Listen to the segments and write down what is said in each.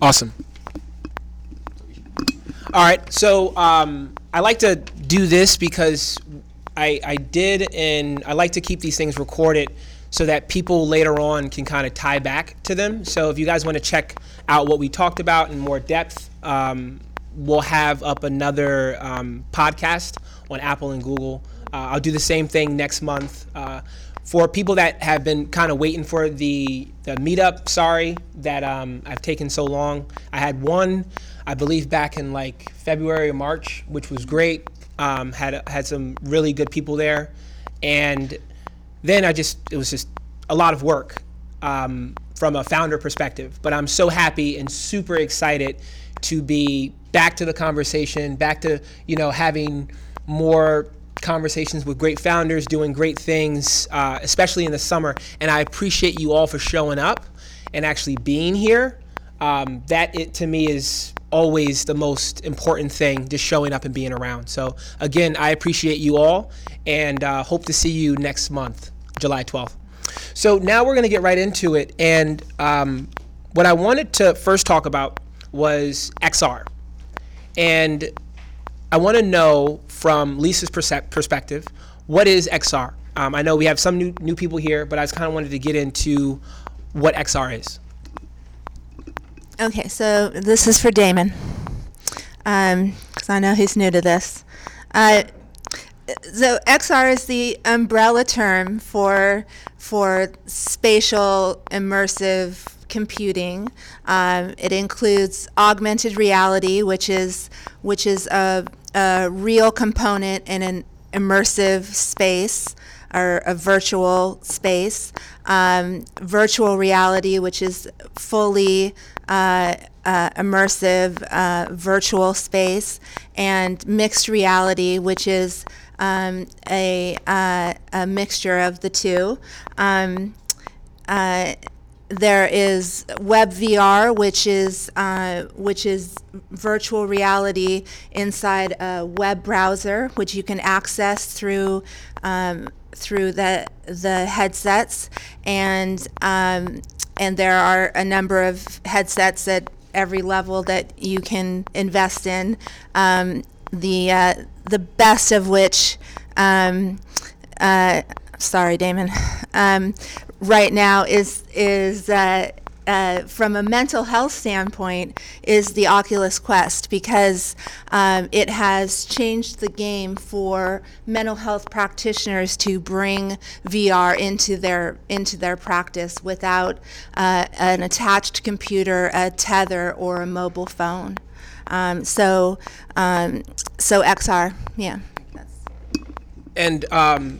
Awesome. All right, so um, I like to do this because I, I did, and I like to keep these things recorded so that people later on can kind of tie back to them. So if you guys want to check out what we talked about in more depth, um, we'll have up another um, podcast on Apple and Google. Uh, I'll do the same thing next month. Uh, for people that have been kind of waiting for the, the meetup, sorry that um, I've taken so long. I had one, I believe, back in like February or March, which was great. Um, had had some really good people there, and then I just it was just a lot of work um, from a founder perspective. But I'm so happy and super excited to be back to the conversation, back to you know having more conversations with great founders doing great things, uh, especially in the summer. And I appreciate you all for showing up and actually being here. Um, that it to me is always the most important thing, just showing up and being around. So again, I appreciate you all and uh, hope to see you next month, July 12th. So now we're going to get right into it. And um, what I wanted to first talk about was XR. And I want to know from Lisa's perspective, what is XR? Um, I know we have some new, new people here, but I just kind of wanted to get into what XR is. Okay, so this is for Damon, because um, I know he's new to this. Uh, so XR is the umbrella term for for spatial immersive computing. Um, it includes augmented reality, which is which is a, a real component in an immersive space or a virtual space. Um, virtual reality, which is fully uh, uh, immersive uh, virtual space, and mixed reality, which is um, a, uh, a mixture of the two. Um, uh, there is WebVR, which is uh, which is virtual reality inside a web browser, which you can access through um, through the the headsets, and um, and there are a number of headsets at every level that you can invest in. Um, the uh, the best of which. Um, uh, sorry, Damon. Um, right now is is uh, uh, from a mental health standpoint is the Oculus Quest because um, it has changed the game for mental health practitioners to bring VR into their into their practice without uh, an attached computer, a tether, or a mobile phone. Um, so um, so XR, yeah. And um,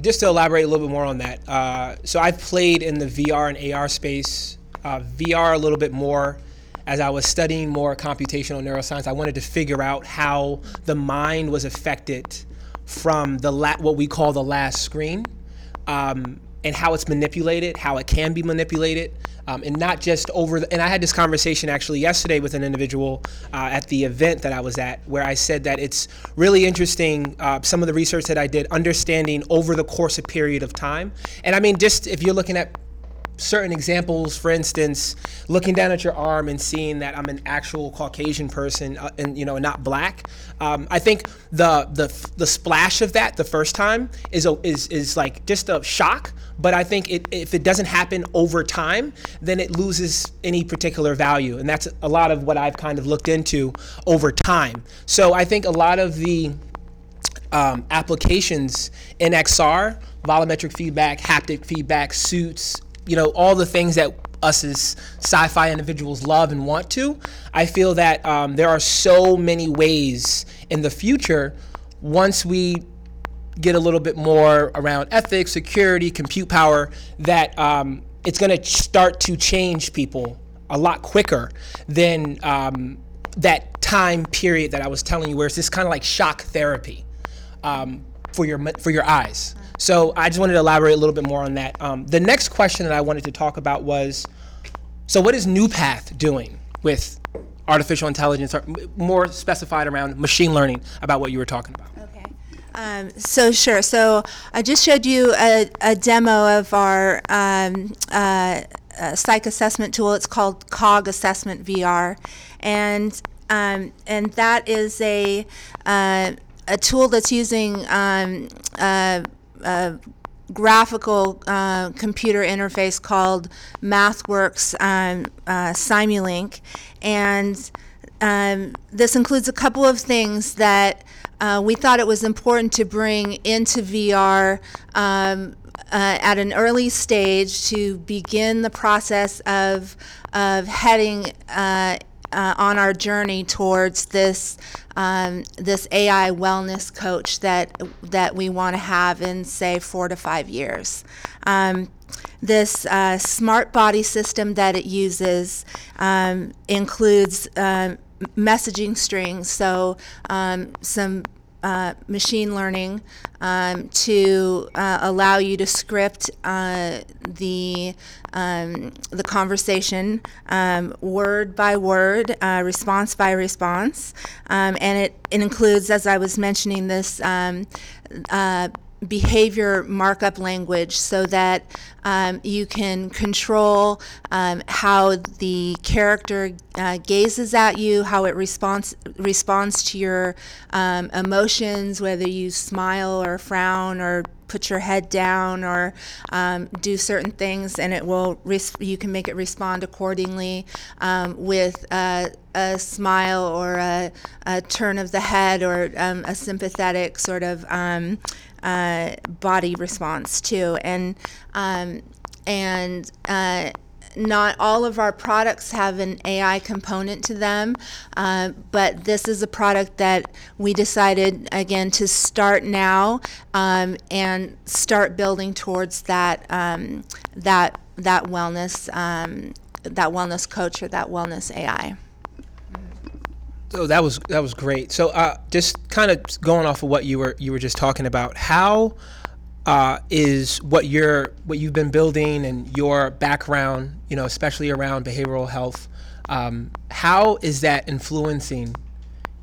just to elaborate a little bit more on that, uh, so I've played in the VR and AR space, uh, VR a little bit more. As I was studying more computational neuroscience, I wanted to figure out how the mind was affected from the la- what we call the last screen, um, and how it's manipulated, how it can be manipulated um, and not just over. The, and I had this conversation actually yesterday with an individual uh, at the event that I was at, where I said that it's really interesting uh, some of the research that I did, understanding over the course of period of time. And I mean, just if you're looking at certain examples, for instance, looking down at your arm and seeing that I'm an actual Caucasian person uh, and you know not black. Um, I think the the the splash of that the first time is a, is is like just a shock. But I think it, if it doesn't happen over time, then it loses any particular value, and that's a lot of what I've kind of looked into over time. So I think a lot of the um, applications in XR, volumetric feedback, haptic feedback, suits, you know, all the things that us as sci-fi individuals love and want to. I feel that um, there are so many ways in the future once we get a little bit more around ethics, security, compute power that um, it's going to start to change people a lot quicker than um, that time period that I was telling you, where it's this kind of like shock therapy um, for your for your eyes. So I just wanted to elaborate a little bit more on that. Um, the next question that I wanted to talk about was, so what is NewPath doing with artificial intelligence, or more specified around machine learning, about what you were talking about? Okay. Um, so sure. So I just showed you a, a demo of our um, uh, a psych assessment tool. It's called Cog Assessment VR, and um, and that is a uh, a tool that's using uh, graphical uh, computer interface called MathWorks um, uh, Simulink, and um, this includes a couple of things that uh, we thought it was important to bring into VR um, uh, at an early stage to begin the process of of heading uh, uh, on our journey towards this um, this AI wellness coach that that we want to have in say four to five years. Um, this uh, smart body system that it uses um, includes um, messaging strings, so um, some uh, machine learning um, to uh, allow you to script uh, the um, the conversation um, word by word, uh, response by response, um, and it, it includes, as I was mentioning, this um, uh, behavior markup language so that um, you can control um, how the character uh, gazes at you, how it responds responds to your um, emotions, whether you smile or frown or put your head down or um, do certain things, and it will res- you can make it respond accordingly um, with a, a, smile or a, a, turn of the head or um, a sympathetic sort of um, uh, body response too, and um, and uh, not all of our products have an AI component to them, uh, but this is a product that we decided again to start now um, and start building towards that um, that that wellness um, that wellness coach or that wellness AI. So that was that was great. So uh, just kind of going off of what you were you were just talking about, how uh, is what you're what you've been building and your background, you know, especially around behavioral health. Um, how is that influencing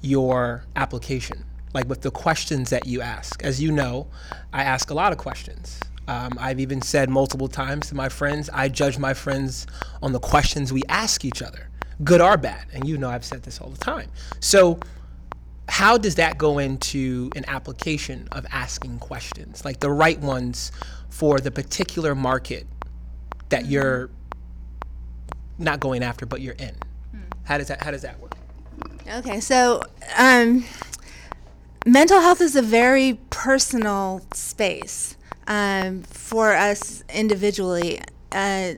your application? Like with the questions that you ask. As you know, I ask a lot of questions. Um, I've even said multiple times to my friends, I judge my friends on the questions we ask each other good or bad. And you know I've said this all the time. So how does that go into an application of asking questions, like the right ones for the particular market that you're not going after, but you're in? Hmm. How does that How does that work? Okay, so um, mental health is a very personal space um, for us individually. Uh,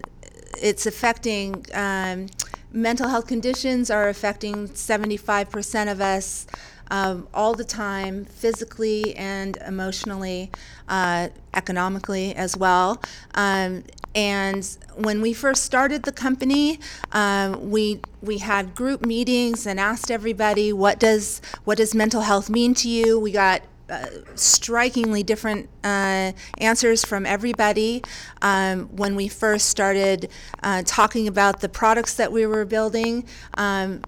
it's affecting um, mental health conditions are affecting 75% of us um, all the time, physically and emotionally, uh, economically as well. Um, and when we first started the company, um, we we had group meetings and asked everybody what does what does mental health mean to you. We got uh, strikingly different uh, answers from everybody um, when we first started uh, talking about the products that we were building. Um,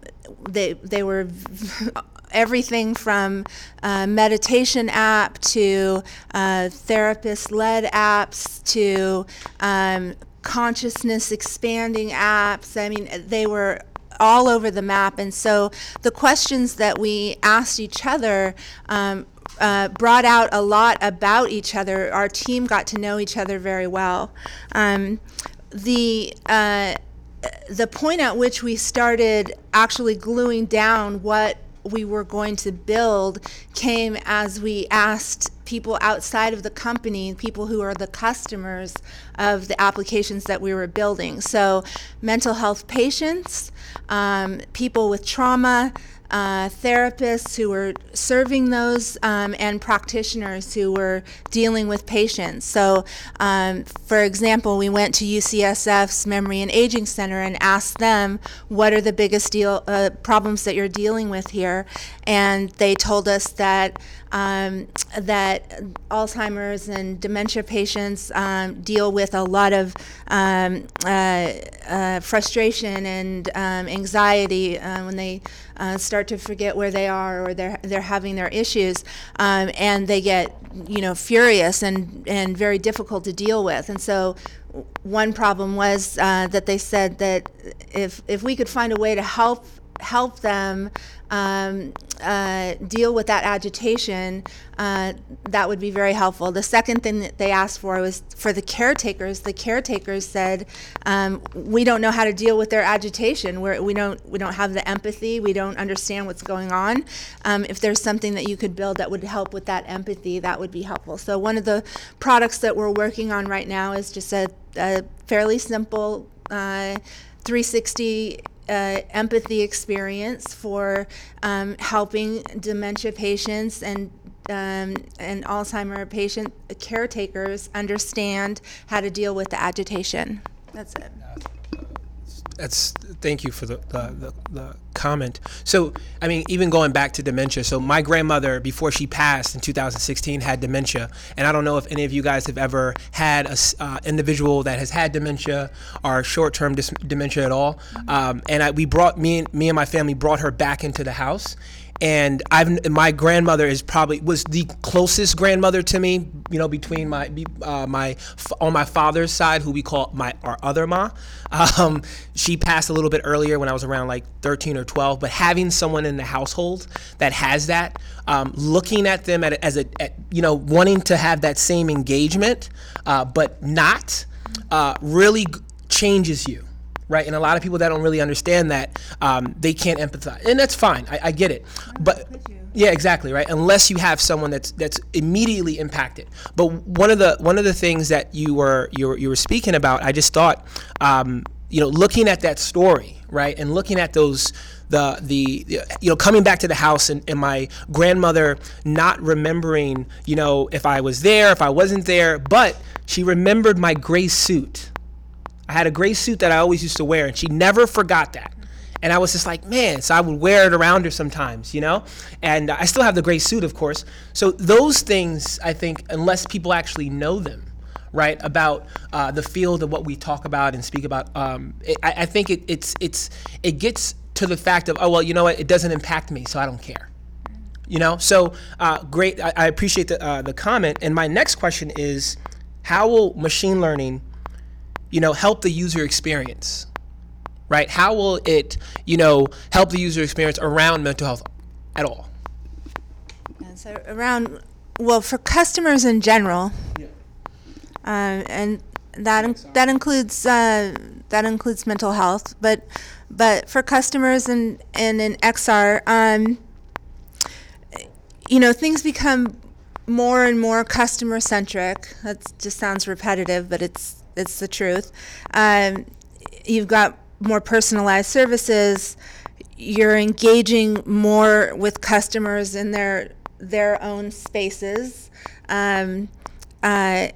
they, they were everything from uh, meditation app to uh, therapist led apps to um, consciousness expanding apps. I mean, they were all over the map. And so the questions that we asked each other um, uh, brought out a lot about each other. Our team got to know each other very well. Um, the uh, the point at which we started actually gluing down what we were going to build came as we asked people outside of the company, people who are the customers of the applications that we were building. So, mental health patients, um, people with trauma, uh, therapists who were serving those um, and practitioners who were dealing with patients. So, um, for example, we went to UCSF's Memory and Aging Center and asked them what are the biggest deal, uh, problems that you're dealing with here, and they told us that um, that Alzheimer's and dementia patients um, deal with a lot of um, uh, uh, frustration and um, anxiety uh, when they uh, start to forget where they are or they're they're having their issues, um, and they get you know furious and and very difficult to deal with. And so one problem was uh, that they said that if if we could find a way to help help them um, uh, deal with that agitation, uh, that would be very helpful. The second thing that they asked for was for the caretakers. The caretakers said, um, "We don't know how to deal with their agitation. We're, we don't we don't have the empathy. We don't understand what's going on. Um, if there's something that you could build that would help with that empathy, that would be helpful." So one of the products that we're working on right now is just a, a fairly simple. Uh, 360 uh, empathy experience for um, helping dementia patients and um, and Alzheimer patient caretakers understand how to deal with the agitation. That's it. That's thank you for the, the, the, the comment. So, I mean, even going back to dementia. So, my grandmother, before she passed in 2016, had dementia, and I don't know if any of you guys have ever had a uh, individual that has had dementia or short-term dis- dementia at all. Um, and I, we brought me and me and my family brought her back into the house, and I've my grandmother is probably was the closest grandmother to me. You know, between my uh, my on my father's side, who we call my our other ma. Um, she passed a little bit earlier when I was around like 13 or 12. But having someone in the household that has that, um, looking at them at, as a at, you know wanting to have that same engagement, uh, but not uh, really changes you right? And a lot of people that don't really understand that um, they can't empathize, and that's fine. I, I get it, but yeah, exactly, right. Unless you have someone that's that's immediately impacted. But one of the one of the things that you were you were, you were speaking about, I just thought, um, you know, looking at that story, right, and looking at those. The, the you know coming back to the house and, and my grandmother not remembering you know if I was there if I wasn't there but she remembered my gray suit I had a gray suit that I always used to wear, and she never forgot that. And I was just like, man, so I would wear it around her sometimes, you know? And I still have the gray suit, of course. So those things, I think, unless people actually know them, right, about uh, the field of what we talk about and speak about, um, it, I, I think it, it's, it's, it gets to the fact of, oh, well, you know what, it doesn't impact me, so I don't care. You know, so uh, great. I, I appreciate the, uh, the comment. And my next question is how will machine learning you know, help the user experience, right? How will it, you know, help the user experience around mental health at all? And so around, well, for customers in general, um, and that in- that includes uh, that includes mental health, but but for customers and and in XR, um, you know, things become more and more customer centric. That just sounds repetitive, but it's it's the truth. Um, you've got more personalized services. You're engaging more with customers in their their own spaces. Um, uh,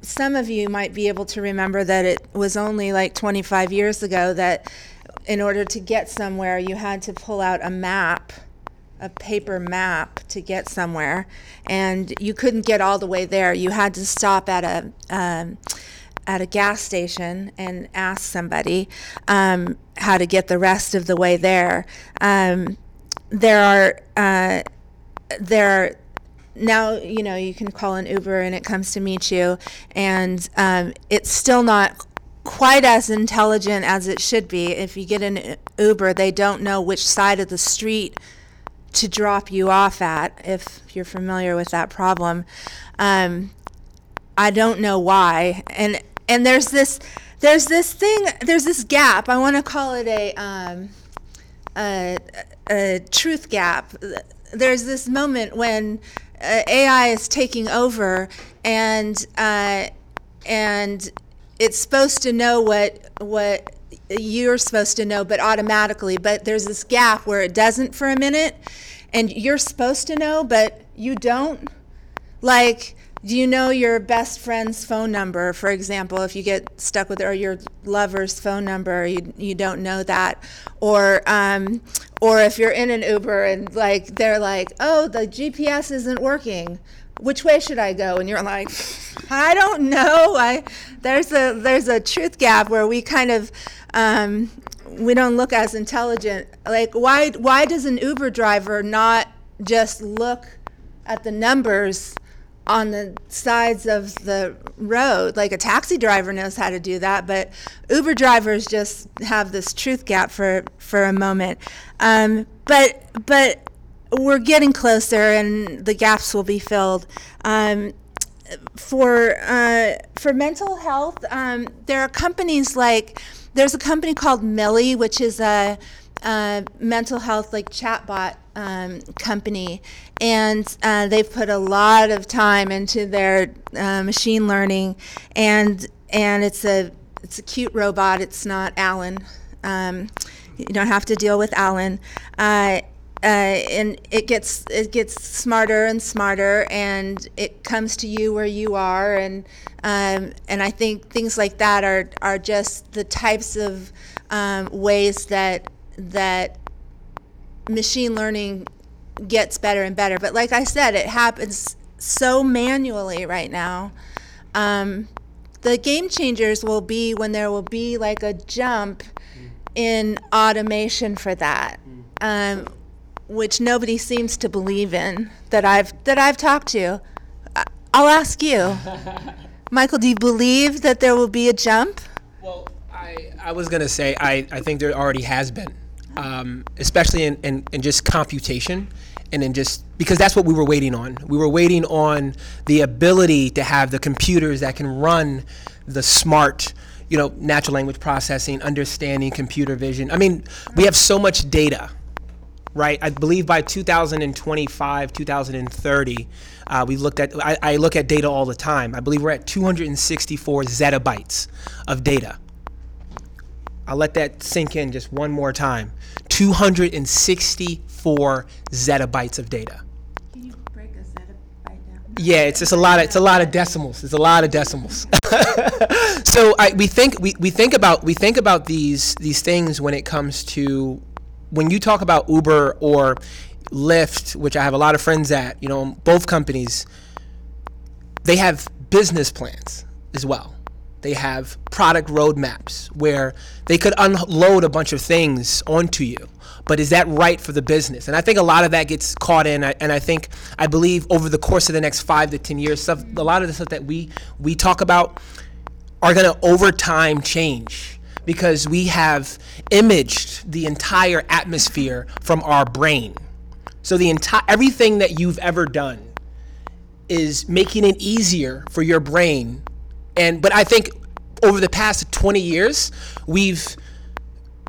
some of you might be able to remember that it was only like 25 years ago that in order to get somewhere you had to pull out a map a paper map to get somewhere and you couldn't get all the way there you had to stop at a um, at a gas station and ask somebody um, how to get the rest of the way there um, there are uh, there are now you know you can call an Uber and it comes to meet you, and um, it's still not quite as intelligent as it should be. If you get an Uber, they don't know which side of the street to drop you off at. If you're familiar with that problem, um, I don't know why, and and there's this there's this thing there's this gap. I want to call it a um, a, a truth gap. There's this moment when uh, AI is taking over, and uh, and it's supposed to know what what you're supposed to know, but automatically. But there's this gap where it doesn't for a minute, and you're supposed to know, but you don't. Like, do you know your best friend's phone number, for example, if you get stuck with or your lover's phone number, you, you don't know that. Or, um, or if you're in an Uber and like they're like, oh, the GPS isn't working. Which way should I go? And you're like, I don't know. I there's a there's a truth gap where we kind of um, we don't look as intelligent. Like why why does an Uber driver not just look at the numbers on the sides of the road. Like a taxi driver knows how to do that, but Uber drivers just have this truth gap for for a moment. Um, but but we're getting closer, and the gaps will be filled. Um, for uh, for mental health, um, there are companies like there's a company called Millie, which is a, a mental health like chatbot um, company, and uh, they've put a lot of time into their uh, machine learning, and and it's a it's a cute robot. It's not Alan. Um, you don't have to deal with Alan. Uh, uh, and it gets it gets smarter and smarter, and it comes to you where you are, and um, and I think things like that are are just the types of um, ways that that machine learning gets better and better. But like I said, it happens so manually right now. Um, the game changers will be when there will be like a jump in automation for that, um, which nobody seems to believe in that I've that I've talked to. I'll ask you, Michael. Do you believe that there will be a jump? Well, I, I was going to say, I, I think there already has been, um, especially in, in, in just computation and in just because that's what we were waiting on. We were waiting on the ability to have the computers that can run the smart, you know, natural language processing, understanding, computer vision. I mean, we have so much data right? I believe by 2025, 2030, uh, we looked at. I, I look at data all the time. I believe we're at 264 zettabytes of data. I'll let that sink in just one more time. 264 zettabytes of data. Can you break a zettabyte down? Yeah, it's just a lot of it's a lot of decimals. It's a lot of decimals. so I, we think we, we think about we think about these these things when it comes to when you talk about Uber or Lyft, which I have a lot of friends at, you know, both companies, they have business plans as well. They have product roadmaps where they could unload a bunch of things onto you. But is that right for the business? And I think a lot of that gets caught in. And I think, I believe over the course of the next five to 10 years, stuff, a lot of the stuff that we, we talk about are going to over time change because we have imaged the entire atmosphere from our brain. So the entire everything that you've ever done is making it easier for your brain. And but I think over the past 20 years, we've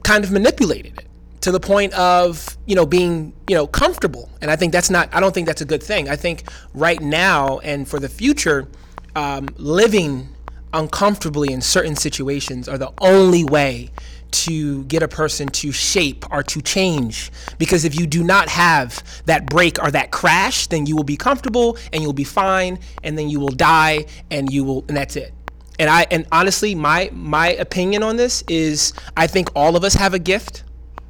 kind of manipulated it to the point of you know being you know comfortable and i think that's not i don't think that's a good thing i think right now and for the future um, living uncomfortably in certain situations are the only way to get a person to shape or to change. Because if you do not have that break or that crash, then you will be comfortable and you'll be fine, and then you will die and you will, and that's it. And I, and honestly, my my opinion on this is, I think all of us have a gift.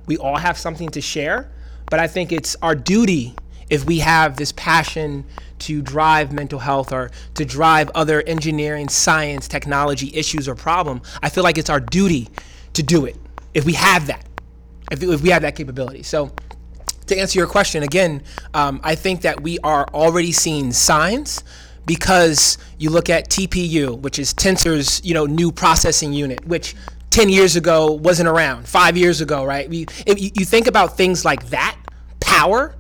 We all have something to share, but I think it's our duty if we have this passion to drive mental health or to drive other engineering, science, technology issues or problem, I feel like it's our duty to do it if we have that, if, if we have that capability. So, to answer your question again, um, I think that we are already seeing signs because you look at TPU, which is Tensor's you know new processing unit, which 10 years ago wasn't around, five years ago, right? We, if you, you think about things like that, power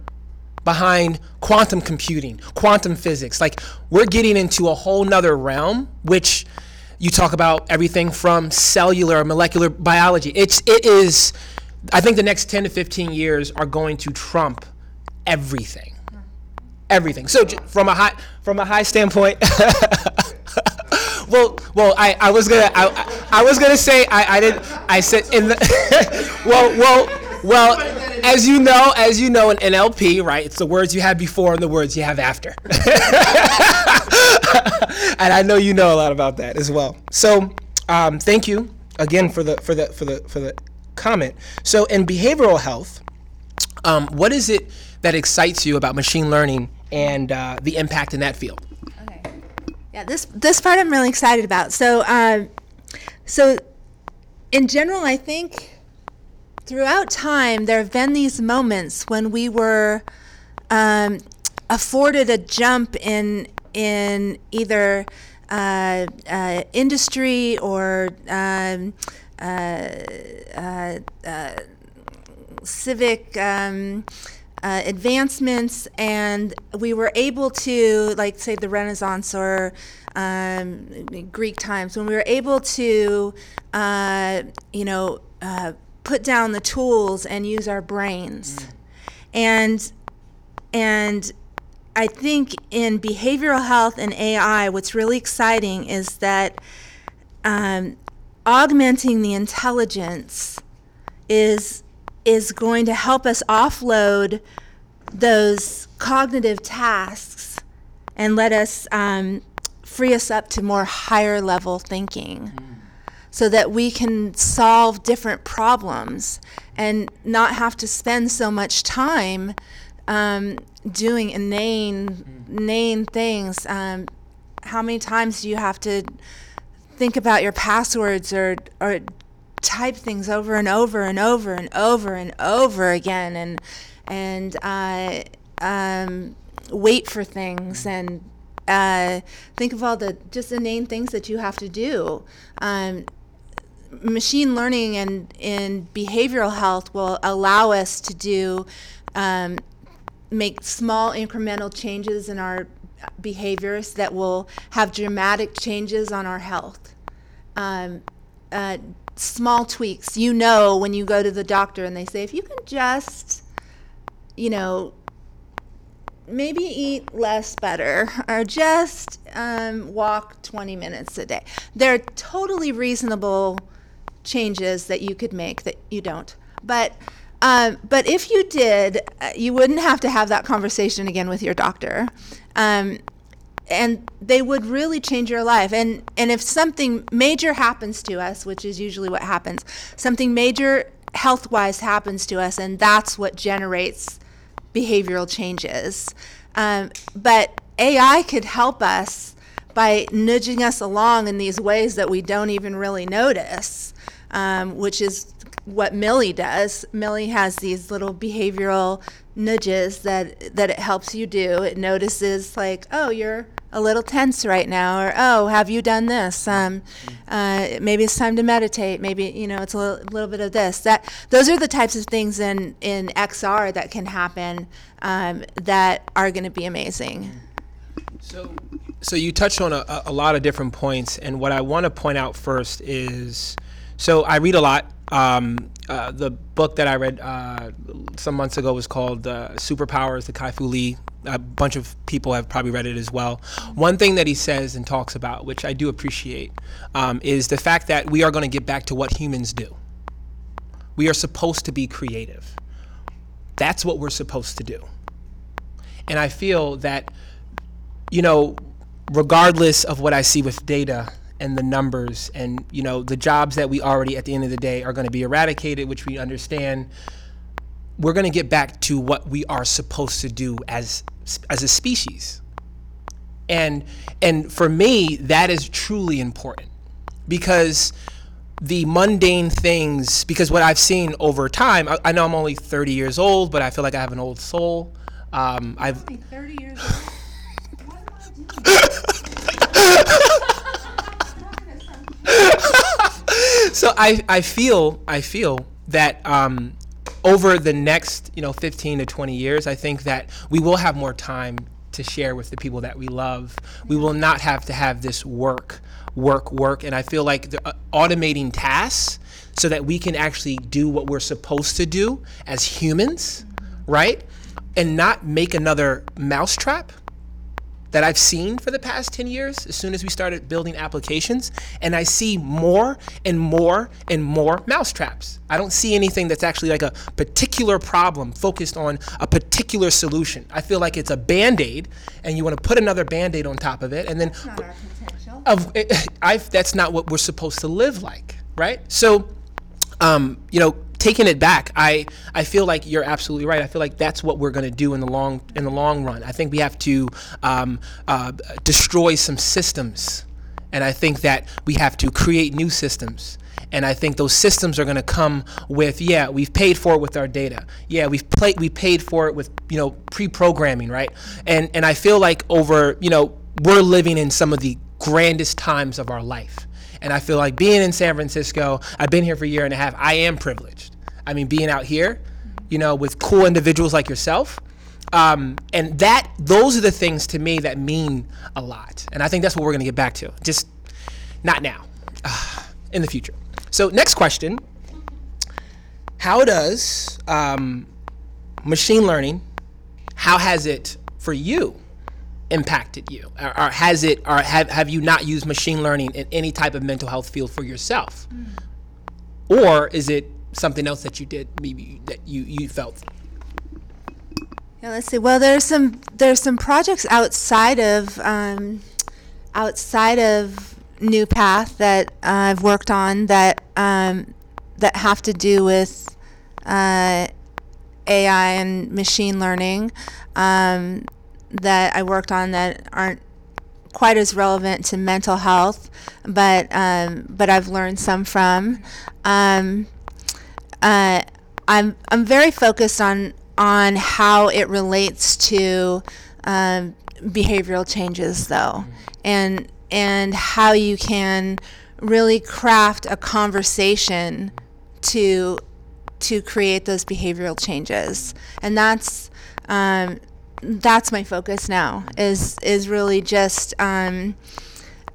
behind quantum computing, quantum physics, like we're getting into a whole nother realm, which you talk about everything from cellular, molecular biology. It's it is. I think the next 10 to 15 years are going to trump everything, everything. So from a high from a high standpoint. well, well, I, I was gonna I, I- was gonna say I, I didn't I said in the well well well as you know as you know in NLP right it's the words you have before and the words you have after and I know you know a lot about that as well. So, um, thank you again for the for the for the for the comment. So, in behavioral health, um, what is it that excites you about machine learning and uh, the impact in that field? Okay. Yeah, this this part I'm really excited about. So, um, so in general, I think throughout time there have been these moments when we were um, afforded a jump in in either uh, uh, industry or um, uh, uh, uh, civic um, uh, advancements, and we were able to, like, say, the Renaissance or um, Greek times, when we were able to, you know, put down the tools and use our brains, and and I think in behavioral health and AI, what's really exciting is that um, augmenting the intelligence is is going to help us offload those cognitive tasks and let us um, free us up to more higher level thinking so that we can solve different problems and not have to spend so much time um, doing inane, inane things. Um, how many times do you have to think about your passwords or, or type things over and over and over and over and over again and and uh, um, wait for things and uh, think of all the just inane things that you have to do. Um, machine learning and in behavioral health will allow us to do um, make small incremental changes in our behaviors that will have dramatic changes on our health. Um, uh, small tweaks. You know, when you go to the doctor and they say, if you can just, you know, maybe eat less better or just um, walk 20 minutes a day. They're totally reasonable changes that you could make that you don't. But um, but if you did, uh, you wouldn't have to have that conversation again with your doctor. Um, and they would really change your life. And, and if something major happens to us, which is usually what happens, something major health wise happens to us, and that's what generates behavioral changes. Um, but AI could help us by nudging us along in these ways that we don't even really notice, um, which is what Millie does. Millie has these little behavioral nudges that that it helps you do. It notices like, oh, you're a little tense right now, or oh, have you done this? Um, uh, maybe it's time to meditate. Maybe you know it's a little, little, bit of this. That those are the types of things in in XR that can happen um, that are going to be amazing. So, so you touched on a, a lot of different points, and what I want to point out first is, so I read a lot. Um, uh, the book that I read uh, some months ago was called uh, Superpowers, the Kai Fu Lee. A bunch of people have probably read it as well. One thing that he says and talks about, which I do appreciate, um, is the fact that we are going to get back to what humans do. We are supposed to be creative. That's what we're supposed to do. And I feel that, you know, regardless of what I see with data, and the numbers and you know the jobs that we already at the end of the day are going to be eradicated which we understand we're going to get back to what we are supposed to do as as a species. And and for me that is truly important because the mundane things because what i've seen over time i, I know i'm only 30 years old but i feel like i have an old soul. Um, i've 30 years old so I, I feel I feel that um, over the next you know 15 to 20 years, I think that we will have more time to share with the people that we love. We will not have to have this work, work, work, and I feel like the, uh, automating tasks so that we can actually do what we're supposed to do as humans, right? And not make another mousetrap that I've seen for the past 10 years as soon as we started building applications. And I see more and more and more mousetraps. I don't see anything that's actually like a particular problem focused on a particular solution. I feel like it's a band aid, and you want to put another band aid on top of it. And then, of, I, that's not what we're supposed to live like, right? So, um, you know, taking it back, I I feel like you're absolutely right. I feel like that's what we're going to do in the long in the long run. I think we have to um, uh, destroy some systems, and I think that we have to create new systems. And I think those systems are going to come with, yeah, we've paid for it with our data. Yeah, we've played, we paid for it with, you know, pre-programming, right? And and I feel like over, you know, we're living in some of the grandest times of our life. And I feel like being in San Francisco, I've been here for a year and a half. I am privileged. I mean, being out here, you know, with cool individuals like yourself, um, and that those are the things to me that mean a lot. And I think that's what we're going to get back to. Just not now, uh, in the future. So next question: How does um, machine learning? How has it for you impacted you, or, or has it, or have have you not used machine learning in any type of mental health field for yourself, or is it something else that you did maybe that you you felt? Yeah, let's see. Well, there's some there's some projects outside of um, outside of New Path that I've worked on that um, that have to do with uh, AI and machine learning. Um, that I worked on that aren't quite as relevant to mental health, but um, but I've learned some from. Um, uh, I'm I'm very focused on on how it relates to um, behavioral changes, though, and and how you can really craft a conversation to to create those behavioral changes, and that's um, that's my focus now. Is is really just um,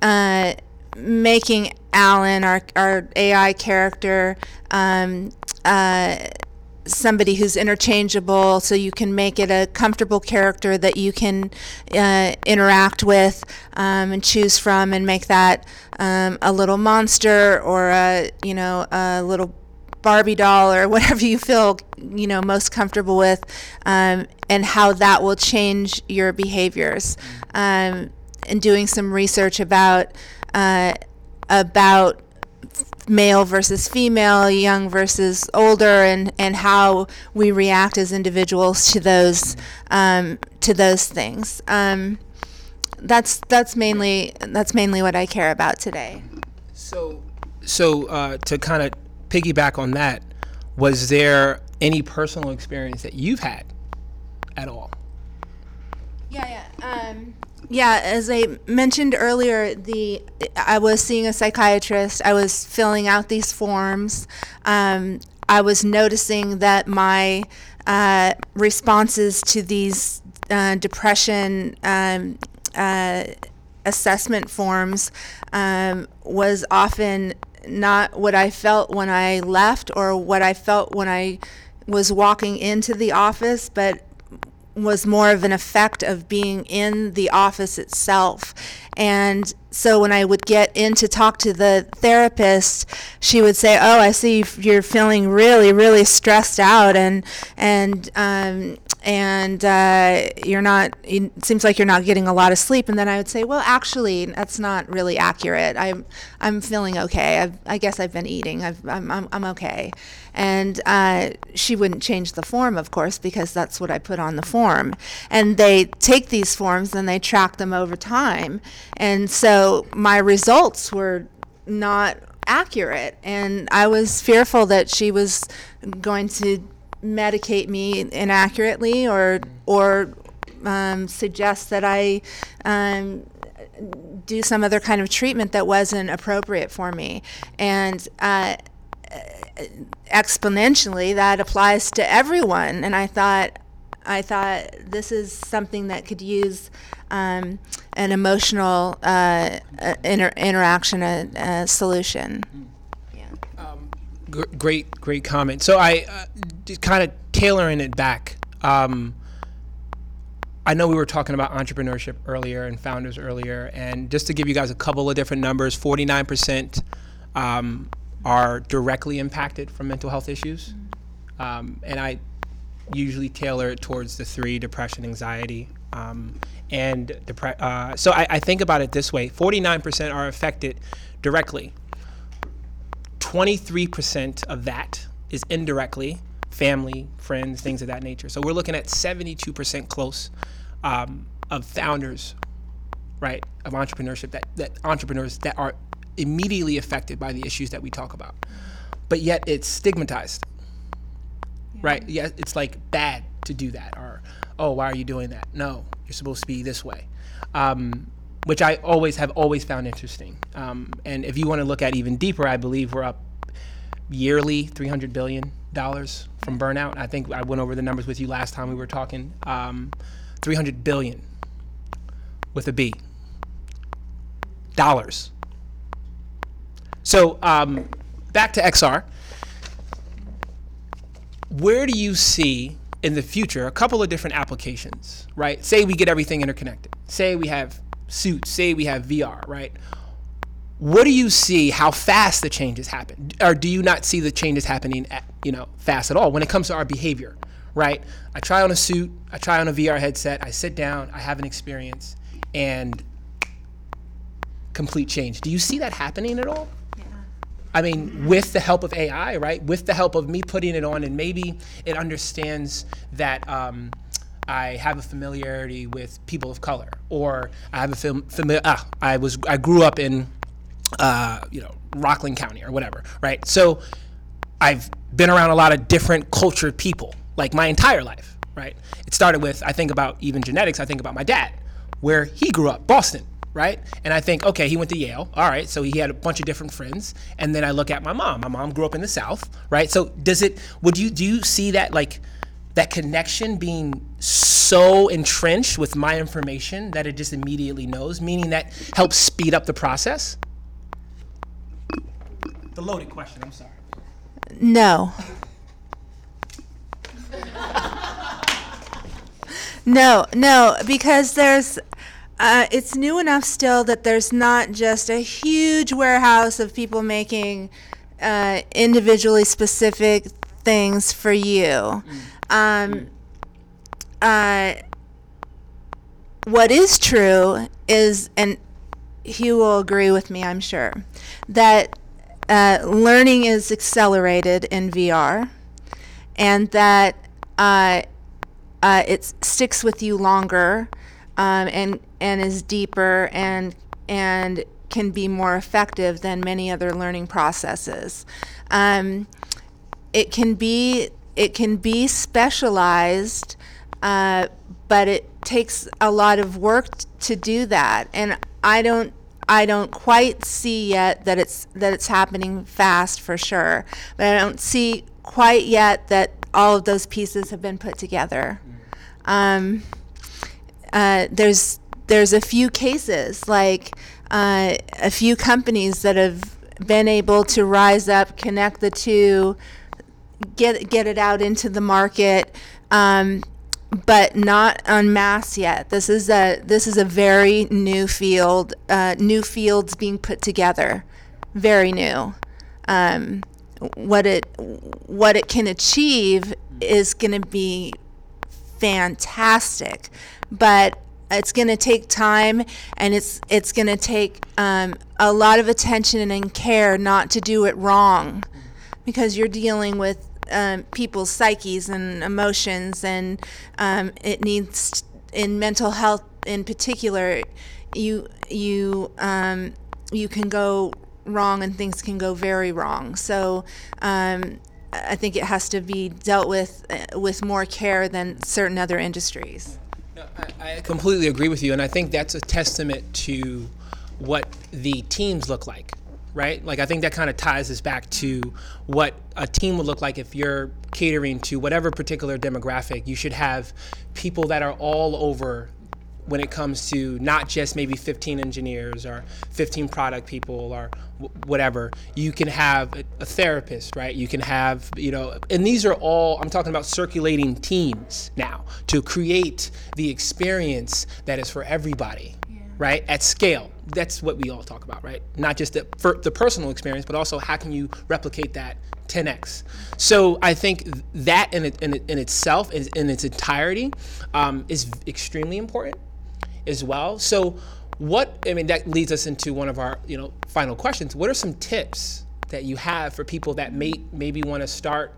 uh, making Alan, our our AI character, um, uh, somebody who's interchangeable, so you can make it a comfortable character that you can uh, interact with um, and choose from, and make that um, a little monster or a you know a little Barbie doll or whatever you feel you know most comfortable with, um, and how that will change your behaviors. Um, and doing some research about uh, about male versus female, young versus older, and, and how we react as individuals to those um, to those things. Um, that's that's mainly that's mainly what I care about today. So, so uh, to kind of piggyback on that, was there any personal experience that you've had at all? Yeah, yeah. Um, yeah, as I mentioned earlier, the I was seeing a psychiatrist. I was filling out these forms. Um, I was noticing that my uh, responses to these uh, depression um, uh, assessment forms um, was often not what I felt when I left or what I felt when I was walking into the office, but was more of an effect of being in the office itself. And so when I would get in to talk to the therapist, she would say, "Oh, I see you're feeling really, really stressed out, and and um, and uh, you're not. It seems like you're not getting a lot of sleep." And then I would say, "Well, actually, that's not really accurate. I'm I'm feeling okay. I've, I guess I've been eating. I've, I'm, I'm I'm okay." And uh, she wouldn't change the form, of course, because that's what I put on the form. And they take these forms and they track them over time. And so my results were not accurate. And I was fearful that she was going to medicate me inaccurately or, or um, suggest that I um, do some other kind of treatment that wasn't appropriate for me. And uh, exponentially that applies to everyone and i thought i thought this is something that could use um, an emotional uh, uh, inter- interaction uh, uh, solution. Gr- great, great comment. So I uh, kind of tailoring it back. Um, I know we were talking about entrepreneurship earlier and founders earlier, and just to give you guys a couple of different numbers, 49% um, are directly impacted from mental health issues. Um, and I usually tailor it towards the three depression, anxiety, um, and depre- uh, so I, I think about it this way 49% are affected directly, 23% of that is indirectly family, friends, things of that nature. So we're looking at 72% close um, of founders, right, of entrepreneurship that, that entrepreneurs that are immediately affected by the issues that we talk about. But yet it's stigmatized. Right? Yeah, it's like bad to do that or oh, why are you doing that? No, you're supposed to be this way. Um, which I always have always found interesting. Um, and if you want to look at even deeper, I believe we're up yearly 300 billion dollars from burnout. I think I went over the numbers with you last time we were talking. Um, 300 billion with a B dollars. So um, back to XR. Where do you see in the future a couple of different applications, right? Say we get everything interconnected. Say we have suits. Say we have VR, right? What do you see? How fast the changes happen, or do you not see the changes happening, at, you know, fast at all when it comes to our behavior, right? I try on a suit. I try on a VR headset. I sit down. I have an experience, and complete change. Do you see that happening at all? Yeah. I mean, with the help of AI, right? With the help of me putting it on, and maybe it understands that um, I have a familiarity with people of color, or I have a fam- familiar. Ah, I was I grew up in, uh, you know, Rockland County or whatever, right? So I've been around a lot of different cultured people, like my entire life, right? It started with I think about even genetics. I think about my dad, where he grew up, Boston, right? And I think, okay, he went to Yale. All right, so he had a bunch of different friends. And then I look at my mom. My mom grew up in the South, right? So does it? Would you do you see that like that connection being so entrenched with my information that it just immediately knows, meaning that helps speed up the process? The loaded question. I'm sorry. No. no, no, because there's uh, it's new enough still that there's not just a huge warehouse of people making uh, individually specific things for you. Um, uh, what is true is, and he will agree with me, I'm sure, that uh, learning is accelerated in VR, and that uh, uh, it sticks with you longer um, and and is deeper and and can be more effective than many other learning processes. Um, it can be it can be specialized, uh, but it takes a lot of work t- to do that, and I don't. I don't quite see yet that it's that it's happening fast for sure, but I don't see quite yet that all of those pieces have been put together. Um, uh, there's there's a few cases like uh, a few companies that have been able to rise up, connect the two, get get it out into the market, um, but not en masse yet. This is a this is a very new field. Uh, new fields being put together, very new. Um, what it what it can achieve is going to be fantastic, but it's going to take time and it's it's going to take um, a lot of attention and care not to do it wrong because you're dealing with um, people's psyches and emotions and um, it needs in mental health in particular you you um, you can go wrong and things can go very wrong so um, I think it has to be dealt with uh, with more care than certain other industries. No, I, I completely agree with you, and I think that's a testament to what the teams look like, right? Like I think that kind of ties us back to what a team would look like if you're catering to whatever particular demographic. You should have people that are all over when it comes to not just maybe 15 engineers or 15 product people or whatever you can have a, therapist right you can have you know and these are all i'm talking about circulating teams now to create the experience that is for everybody. Right at scale that's what we all talk about right not just the, the personal experience but also how can you replicate that 10x. So I think that in, in, in itself, is, in its entirety, um, is extremely important as well. So what I mean that leads us into one of our you know final questions. What are some tips that you have for people that may maybe want to start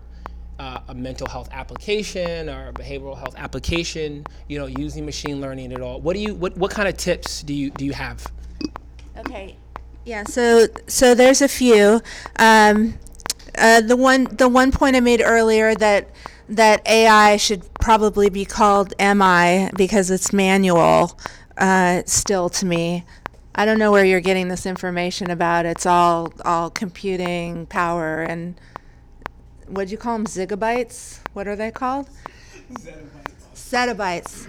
uh, a mental health application or a behavioral health application? You know, using machine learning at all. What do you what what kind of tips do you do you have? Okay. Yeah. So so there's a few. Um, uh, the one the one point I made earlier that that AI should probably be called MI because it's manual uh, still to me. I don't know where you're getting this information about. It's all all computing power and what'd you call them? Zigabytes? What are they called? Zettabytes.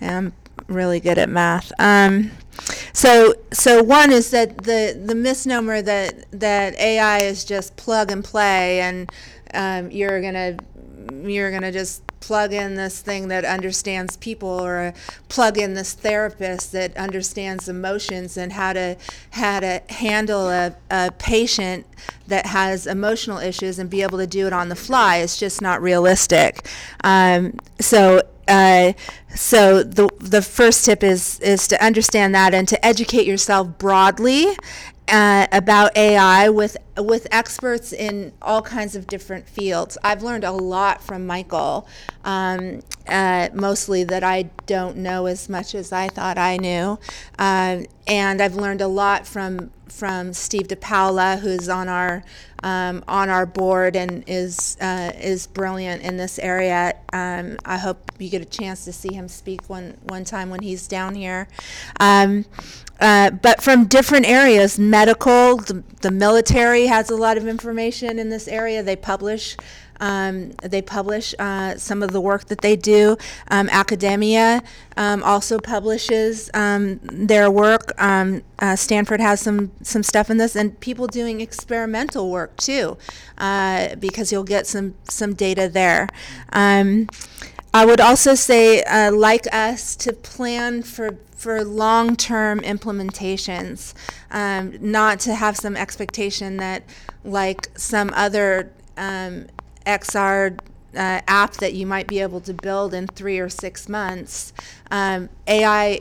Yeah, I'm really good at math. Um, so so one is that the the misnomer that that AI is just plug and play and um, you're gonna you're gonna just plug in this thing that understands people or plug in this therapist that understands emotions and how to how to handle a, a patient that has emotional issues and be able to do it on the fly is just not realistic. Um, so uh, so the the first tip is is to understand that and to educate yourself broadly uh, about AI with with experts in all kinds of different fields. I've learned a lot from Michael, um, uh, mostly that I don't know as much as I thought I knew, uh, and I've learned a lot from from Steve DiPaola, who's on our um, on our board and is uh, is brilliant in this area. Um, I hope you get a chance to see him speak one one time when he's down here. Um, uh, but from different areas, medical, the, the, military has a lot of information in this area. They publish. Um, they publish uh, some of the work that they do. Um, academia um, also publishes um, their work. Um, uh, Stanford has some some stuff in this, and people doing experimental work too, uh, because you'll get some some data there. I would also say, uh, like us, to plan for for long term implementations, um, not to have some expectation that, like some other um, XR uh, app that you might be able to build in three or six months, um, AI,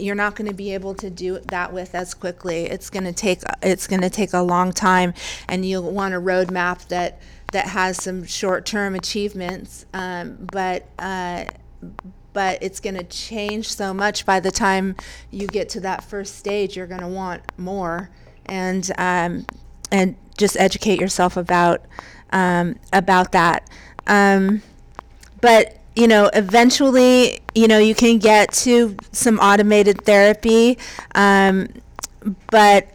you're not going to be able to do that with as quickly. It's going to take it's going to take a long time, and you'll want a roadmap that that has some short-term achievements, um, but uh, but it's going to change so much by the time you get to that first stage. You're going to want more, and um, and just educate yourself about um, about that. Um, but you know, eventually, you know, you can get to some automated therapy, um, but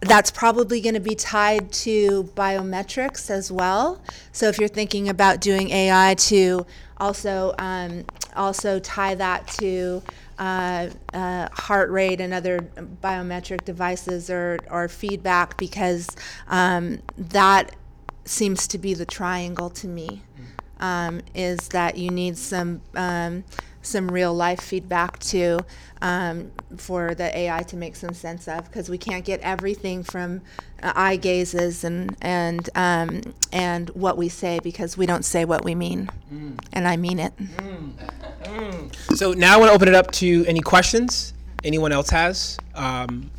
that's probably going to be tied to biometrics as well. So if you're thinking about doing AI to also um, also tie that to uh, uh, heart rate and other biometric devices or, or feedback because um, that seems to be the triangle to me. Um, is that you need some um, some real life feedback too um, for the AI to make some sense of because we can't get everything from uh, eye gazes and and um, and what we say because we don't say what we mean, mm. and I mean it. Mm. Mm. So now I want to open it up to any questions anyone else has. Um,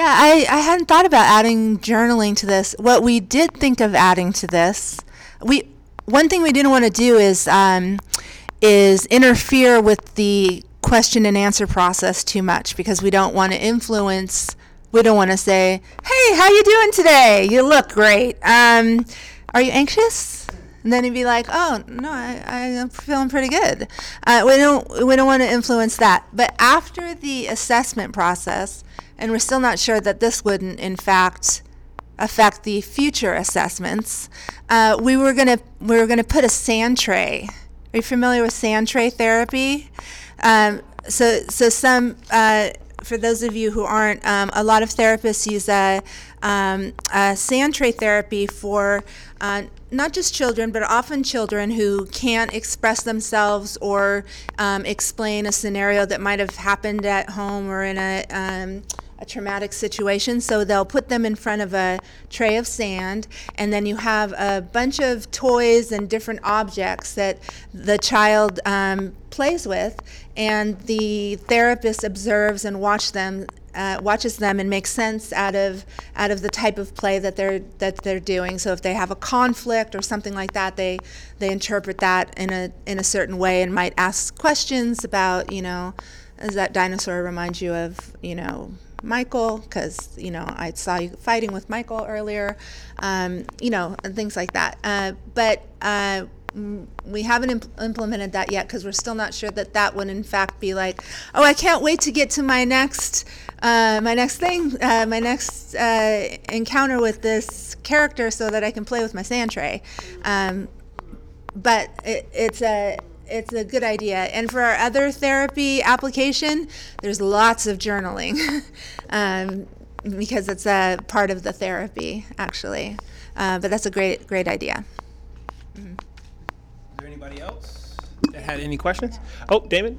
Yeah, I, I hadn't thought about adding journaling to this. What we did think of adding to this, we one thing we didn't want to do is um, is interfere with the question and answer process too much because we don't want to influence. We don't want to say, "Hey, how you doing today? You look great. Um, are you anxious?" And then he'd be like, "Oh no, I, I'm feeling pretty good." Uh, we don't we don't want to influence that. But after the assessment process, and we're still not sure that this wouldn't, in fact, affect the future assessments. Uh, we were gonna we were gonna put a sand tray. Are you familiar with sand tray therapy? Um, so so some uh, for those of you who aren't, um, a lot of therapists use a, um, a sand tray therapy for uh, not just children, but often children who can't express themselves or um, explain a scenario that might have happened at home or in a um, a traumatic situation. So they'll put them in front of a tray of sand, and then you have a bunch of toys and different objects that the child um, plays with, and the therapist observes and watch them uh, watches them and makes sense out of out of the type of play that they're that they're doing. So if they have a conflict or something like that, they they interpret that in a in a certain way and might ask questions about you know, does that dinosaur remind you of you know Michael? Because you know I saw you fighting with Michael earlier, um, you know, and things like that. Uh, but uh, we haven't imp- implemented that yet because we're still not sure that that would in fact be like, oh, I can't wait to get to my next, uh, my next thing, uh, my next uh, encounter with this character so that I can play with my sand tray. Um, but it, it's a it's a good idea. And for our other therapy application, there's lots of journaling um, because it's a part of the therapy actually. Uh, but that's a great great idea. Mm-hmm there anybody else that had any questions? Oh, Damon?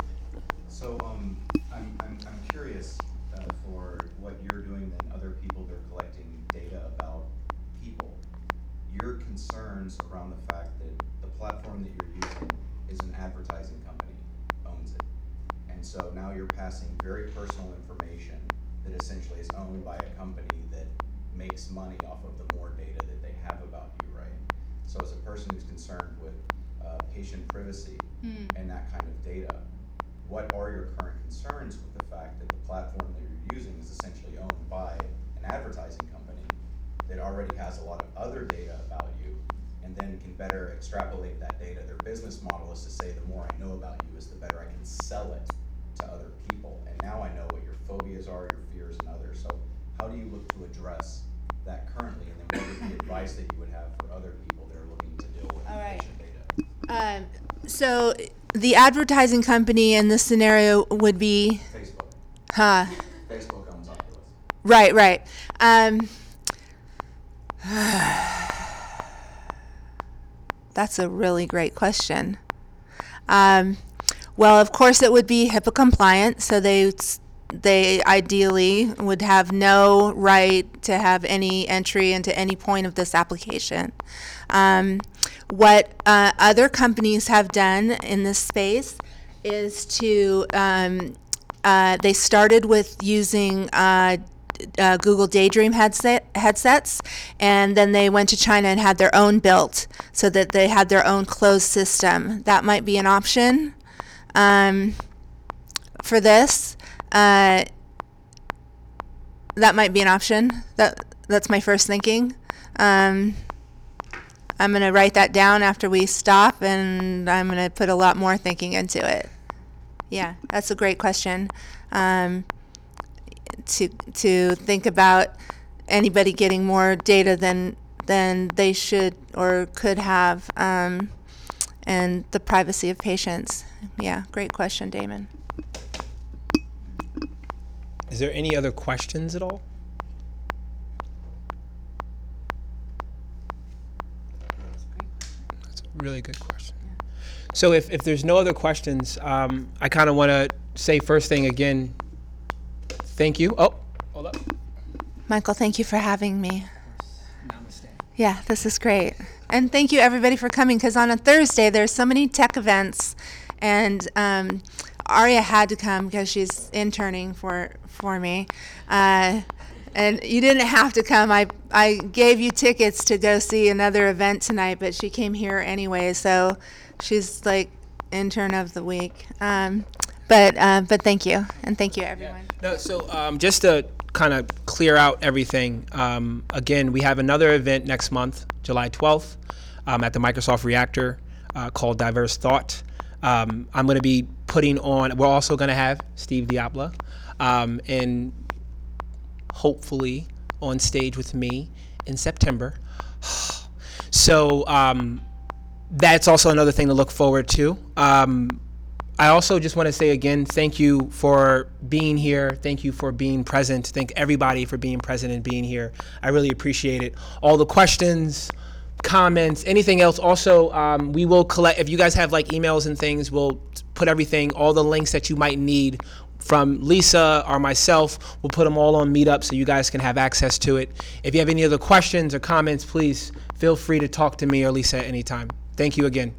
So um, I'm, I'm, I'm curious uh, for what you're doing and other people that are collecting data about people. Your concerns around the fact that the platform that you're using is an advertising company owns it. And so now you're passing very personal information that essentially is owned by a company that makes money off of the more data that they have about you, right? So as a person who's concerned with uh, patient privacy mm. and that kind of data. What are your current concerns with the fact that the platform that you're using is essentially owned by an advertising company that already has a lot of other data about you and then can better extrapolate that data? Their business model is to say the more I know about you is the better I can sell it to other people. And now I know what your phobias are, your fears, and others. So, how do you look to address that currently? And then, what would be advice that you would have for other people that are looking to deal with All right. patient data? Um, so the advertising company in this scenario would be Facebook. Huh. Facebook owns Oculus. Right, right. Um, that's a really great question. Um, well, of course, it would be HIPAA compliant, so they they ideally would have no right to have any entry into any point of this application. Um, what uh, other companies have done in this space is to, um, uh, they started with using uh, uh, Google Daydream headset, headsets, and then they went to China and had their own built so that they had their own closed system. That might be an option um, for this. Uh, that might be an option. That that's my first thinking. Um, I'm going to write that down after we stop, and I'm going to put a lot more thinking into it. Yeah, that's a great question. Um, to to think about anybody getting more data than than they should or could have, um, and the privacy of patients. Yeah, great question, Damon. Is there any other questions at all? That's a really good question. So if, if there's no other questions, um, I kind of want to say first thing again, thank you. Oh, hold up. Michael, thank you for having me. Namaste. Yeah, this is great. And thank you everybody for coming because on a Thursday there's so many tech events and um, Aria had to come because she's interning for, for me. Uh, and you didn't have to come. I I gave you tickets to go see another event tonight, but she came here anyway. So she's like intern of the week. Um, but uh, but thank you and thank you everyone. Yeah. No, so um, just to kind of clear out everything. Um, again, we have another event next month, July 12th, um, at the Microsoft Reactor uh, called Diverse Thought. Um, I'm going to be putting on. We're also going to have Steve DiPaola, um, and hopefully on stage with me in September. so um, that's also another thing to look forward to. I also just want to say again, thank you for being here. Thank you for being present. Thank everybody for being present and being here. I really appreciate it. All the questions, comments, anything else. Also, um, we will collect, if you guys have like emails and things, we'll put everything, all the links that you might need from Lisa or myself. We'll put them all on Meetup so you guys can have access to it. If you have any other questions or comments, please feel free to talk to me or Lisa at any time. Thank you again.